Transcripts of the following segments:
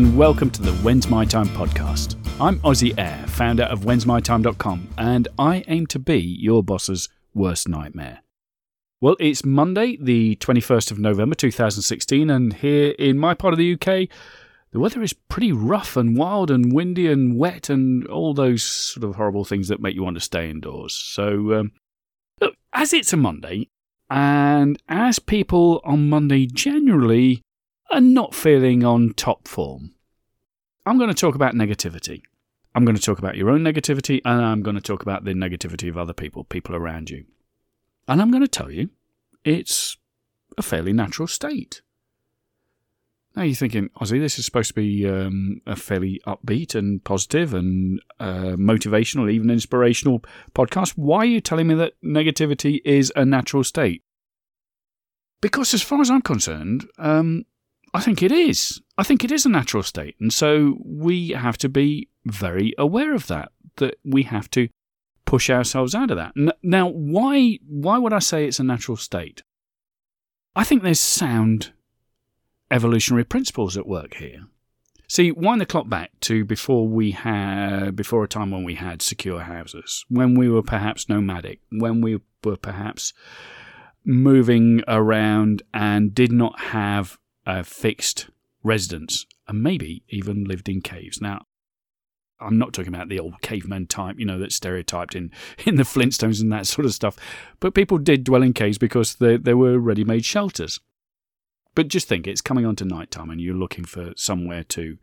welcome to the When's My Time podcast. I'm Ozzy Air, founder of whensmytime.com, and I aim to be your boss's worst nightmare. Well, it's Monday, the 21st of November 2016, and here in my part of the UK, the weather is pretty rough and wild and windy and wet and all those sort of horrible things that make you want to stay indoors. So, um, look, as it's a Monday, and as people on Monday generally are not feeling on top form, I'm going to talk about negativity. I'm going to talk about your own negativity, and I'm going to talk about the negativity of other people, people around you. And I'm going to tell you, it's a fairly natural state. Now you're thinking, Ozzy, this is supposed to be um, a fairly upbeat and positive and uh, motivational, even inspirational podcast. Why are you telling me that negativity is a natural state? Because, as far as I'm concerned, um, I think it is. I think it is a natural state. And so we have to be very aware of that, that we have to push ourselves out of that. Now, why, why would I say it's a natural state? I think there's sound evolutionary principles at work here. See, wind the clock back to before we had, before a time when we had secure houses, when we were perhaps nomadic, when we were perhaps moving around and did not have a fixed residence, and maybe even lived in caves. Now, I'm not talking about the old caveman type, you know, that's stereotyped in, in the Flintstones and that sort of stuff. But people did dwell in caves because there, there were ready made shelters. But just think, it's coming on to night time and you're looking for somewhere to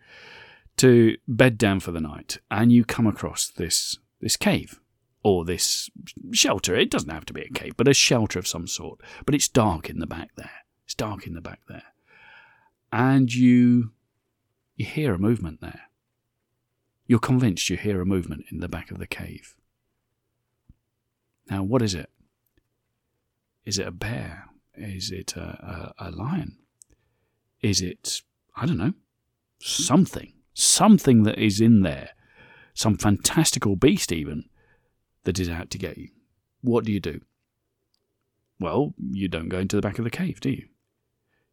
to bed down for the night, and you come across this this cave or this shelter. It doesn't have to be a cave, but a shelter of some sort. But it's dark in the back there. It's dark in the back there. And you you hear a movement there you're convinced you hear a movement in the back of the cave. Now, what is it? Is it a bear? Is it a, a, a lion? Is it, I don't know, something? Something that is in there. Some fantastical beast, even, that is out to get you. What do you do? Well, you don't go into the back of the cave, do you?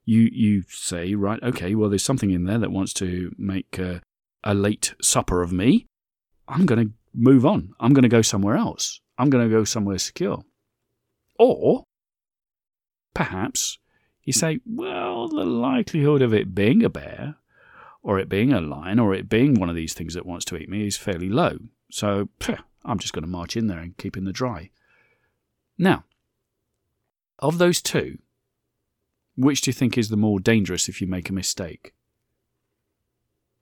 You you say, right, okay, well, there's something in there that wants to make uh, a late supper of me, I'm going to move on. I'm going to go somewhere else. I'm going to go somewhere secure. Or perhaps you say, well, the likelihood of it being a bear, or it being a lion, or it being one of these things that wants to eat me is fairly low. So phew, I'm just going to march in there and keep in the dry. Now, of those two, which do you think is the more dangerous if you make a mistake?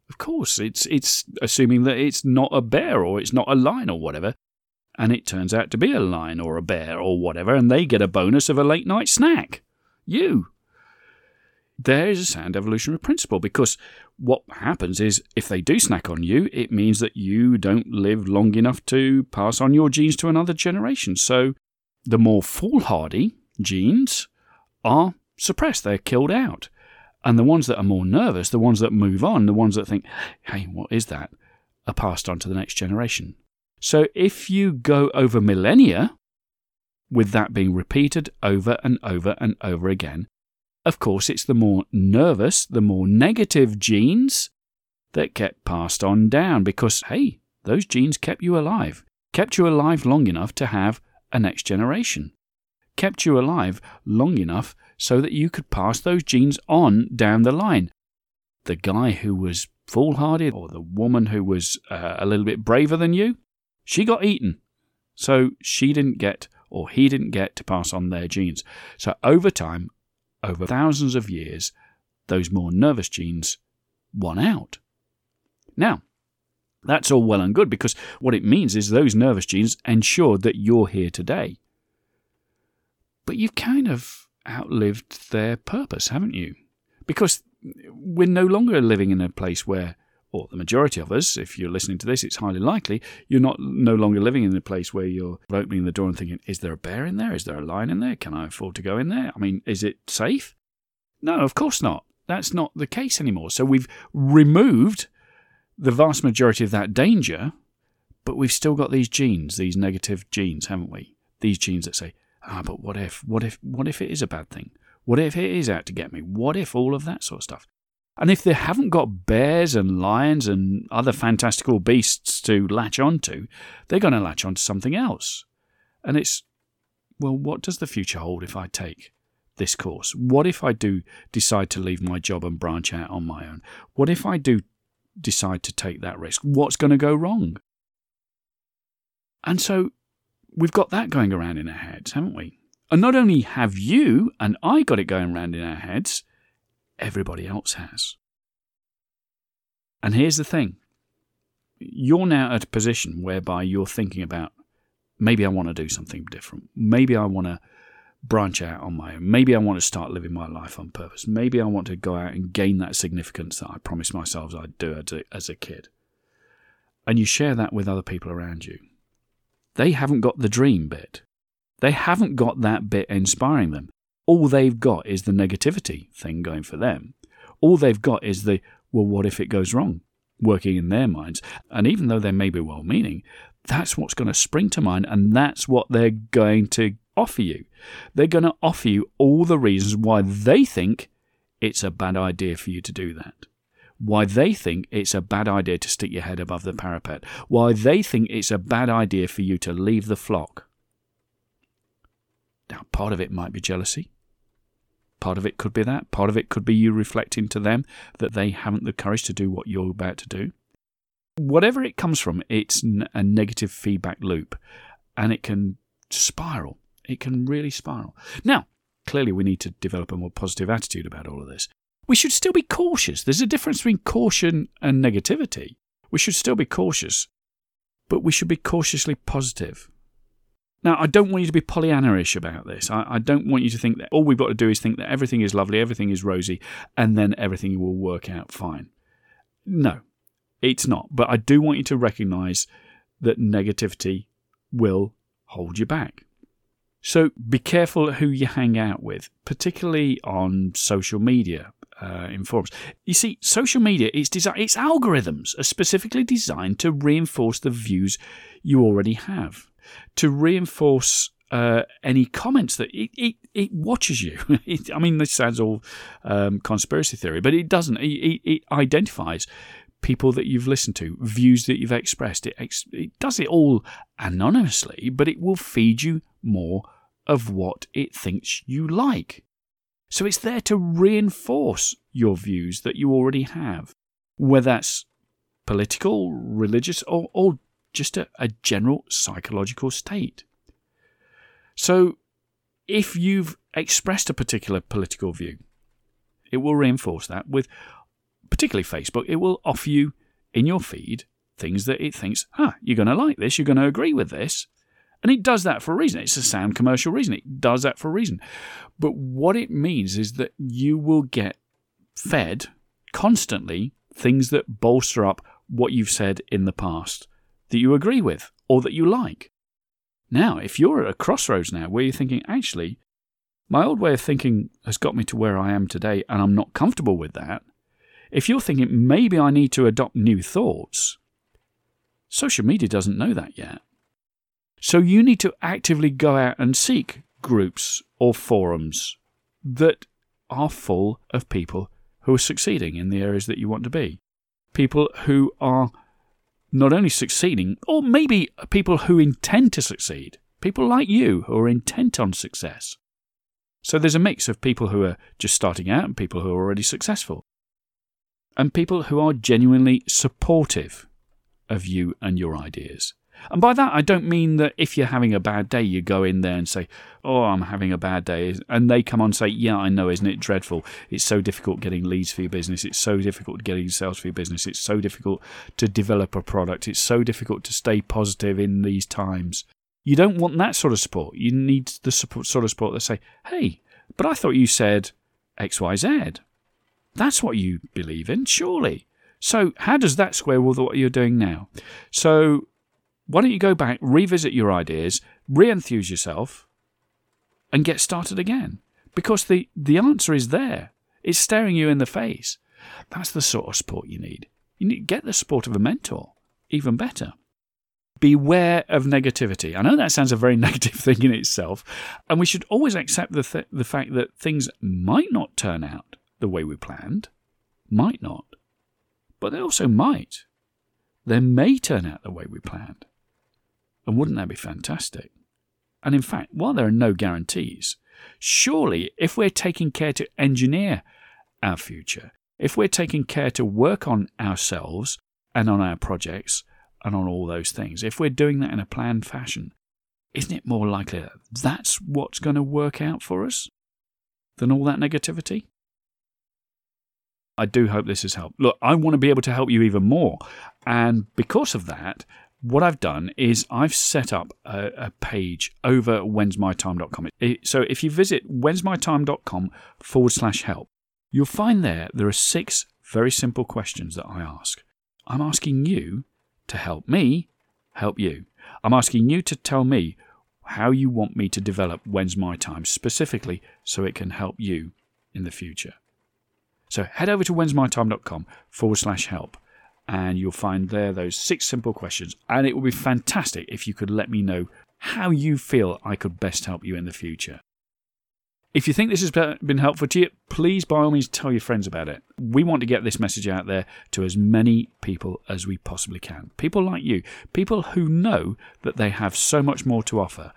Of course, it's it's assuming that it's not a bear or it's not a lion or whatever, and it turns out to be a lion or a bear or whatever, and they get a bonus of a late night snack. You. There is a sound evolutionary principle because what happens is if they do snack on you, it means that you don't live long enough to pass on your genes to another generation. So the more foolhardy genes are suppressed, they're killed out. And the ones that are more nervous, the ones that move on, the ones that think, hey, what is that, are passed on to the next generation. So if you go over millennia, with that being repeated over and over and over again, of course, it's the more nervous, the more negative genes that get passed on down because, hey, those genes kept you alive, kept you alive long enough to have a next generation, kept you alive long enough so that you could pass those genes on down the line. The guy who was foolhardy or the woman who was uh, a little bit braver than you, she got eaten. So she didn't get, or he didn't get, to pass on their genes. So over time, over thousands of years, those more nervous genes won out. Now, that's all well and good because what it means is those nervous genes ensured that you're here today. But you've kind of outlived their purpose, haven't you? Because we're no longer living in a place where, or the majority of us, if you're listening to this, it's highly likely you're not no longer living in a place where you're opening the door and thinking, is there a bear in there? Is there a lion in there? Can I afford to go in there? I mean, is it safe? No, of course not. That's not the case anymore. So we've removed the vast majority of that danger, but we've still got these genes, these negative genes, haven't we? These genes that say, ah, but what if, what if, what if it is a bad thing? What if it is out to get me? What if all of that sort of stuff? And if they haven't got bears and lions and other fantastical beasts to latch onto, they're going to latch onto something else. And it's, well, what does the future hold if I take this course? What if I do decide to leave my job and branch out on my own? What if I do decide to take that risk? What's going to go wrong? And so we've got that going around in our heads, haven't we? And not only have you and I got it going around in our heads, everybody else has. And here's the thing you're now at a position whereby you're thinking about maybe I want to do something different. Maybe I want to branch out on my own. Maybe I want to start living my life on purpose. Maybe I want to go out and gain that significance that I promised myself I'd do as a, kid. And you share that with other people around you. They haven't got the dream bit. They haven't got that bit inspiring them. All they've got is the negativity thing going for them. All they've got is the, well, what if it goes wrong? Working in their minds. And even though they may be well meaning, that's what's going to spring to mind and that's what they're going to offer you. They're going to offer you all the reasons why they think it's a bad idea for you to do that. Why they think it's a bad idea to stick your head above the parapet. Why they think it's a bad idea for you to leave the flock. Now, part of it might be jealousy. Part of it could be that. Part of it could be you reflecting to them that they haven't the courage to do what you're about to do. Whatever it comes from, it's a negative feedback loop and it can spiral. It can really spiral. Now, clearly, we need to develop a more positive attitude about all of this. We should still be cautious. There's a difference between caution and negativity. We should still be cautious, but we should be cautiously positive. Now, I don't want you to be Pollyanna-ish about this. I, I, don't want you to think that all we've got to do is think that everything is lovely, everything is rosy, and then everything will work out fine. No, it's not. But I do want you to recognize that negativity will hold you back. So be careful who you hang out with, particularly on social media. Uh. You see, social media, its, desi- its algorithms are specifically designed to reinforce the views you already have, to reinforce uh, any comments that it, it, it watches you. It, I mean, this sounds all um, conspiracy theory, but it doesn't. It, it, identifies people that you've listened to, views that you've expressed. It, ex- it does it all anonymously, but it will feed you more of what it thinks you like. So it's there to reinforce your views that you already have, whether that's political, religious, or, or just a, a general psychological state. So if you've expressed a particular political view, it will reinforce that with, particularly Facebook, it will offer you in your feed things that it thinks, ah, you're going to like this, you're going to agree with this. And it does that for a reason. It's a sound commercial reason. It does that for a reason. But what it means is that you will get fed constantly things that bolster up what you've said in the past that you agree with or that you like. Now, if you're at a crossroads now where you're thinking, actually, my old way of thinking has got me to where I am today and I'm not comfortable with that, if you're thinking maybe I need to adopt new thoughts, social media doesn't know that yet. So you need to actively go out and seek groups or forums that are full of people who are succeeding in the areas that you want to be. People who are not only succeeding, or maybe people who intend to succeed. People like you who are intent on success. So there's a mix of people who are just starting out and people who are already successful. And people who are genuinely supportive of you and your ideas. And by that, I don't mean that if you're having a bad day, you go in there and say, Oh, I'm having a bad day. And they come on and say, Yeah, I know, isn't it dreadful? It's so difficult getting leads for your business. It's so difficult getting sales for your business. It's so difficult to develop a product. It's so difficult to stay positive in these times. You don't want that sort of support. You need the support, sort of support that say, Hey, but I thought you said XYZ. That's what you believe in, surely. So, how does that square with what you're doing now? So, why don't you go back, revisit your ideas, re enthuse yourself, and get started again? Because the, the answer is there. It's staring you in the face. That's the sort of support you need. You need to get the support of a mentor, even better. Beware of negativity. I know that sounds a very negative thing in itself, and we should always accept the, th- the fact that things might not turn out the way we planned. might not, but they also might. They may turn out the way we planned. And wouldn't that be fantastic? And in fact, while there are no guarantees, surely if we're taking care to engineer our future, if we're taking care to work on ourselves and on our projects and on all those things, if we're doing that in a planned fashion, isn't it more likely that that's what's going to work out for us than all that negativity? I do hope this has helped. Look, I want to be able to help you even more. And because of that, what I've done is I've set up a, a page over whensmytime.com. So if you visit whensmytime.com forward slash help, you'll find there there are six very simple questions that I ask. I'm asking you to help me help you. I'm asking you to tell me how you want me to develop When's My Time specifically so it can help you in the future. So head over to whensmytime.com forward slash help and you'll find there those six simple questions. And it would be fantastic if you could let me know how you feel I could best help you in the future. If you think this has been helpful to you, please by all means tell your friends about it. We want to get this message out there to as many people as we possibly can. People like you, people who know that they have so much more to offer,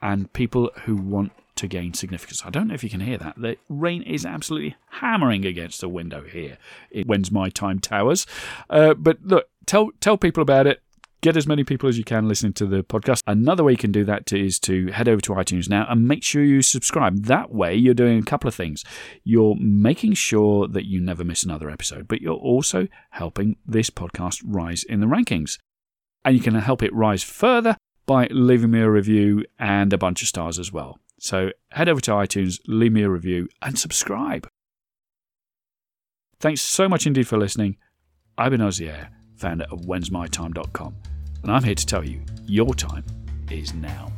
and people who want to gain significance. I don't know if you can hear that. The rain is absolutely hammering against the window here in When's My Time Towers. Uh, but look, tell tell people about it. Get as many people as you can listening to the podcast. Another way you can do that is to head over to iTunes now and make sure you subscribe. That way, you're doing a couple of things. You're making sure that you never miss another episode, but you're also helping this podcast rise in the rankings. And you can help it rise further by leaving me a review and a bunch of stars as well. So head over to iTunes, leave me a review, and subscribe. Thanks so much indeed for listening. I've been Ozzy Air, founder of whensmytime.com, and I'm here to tell you your time is now.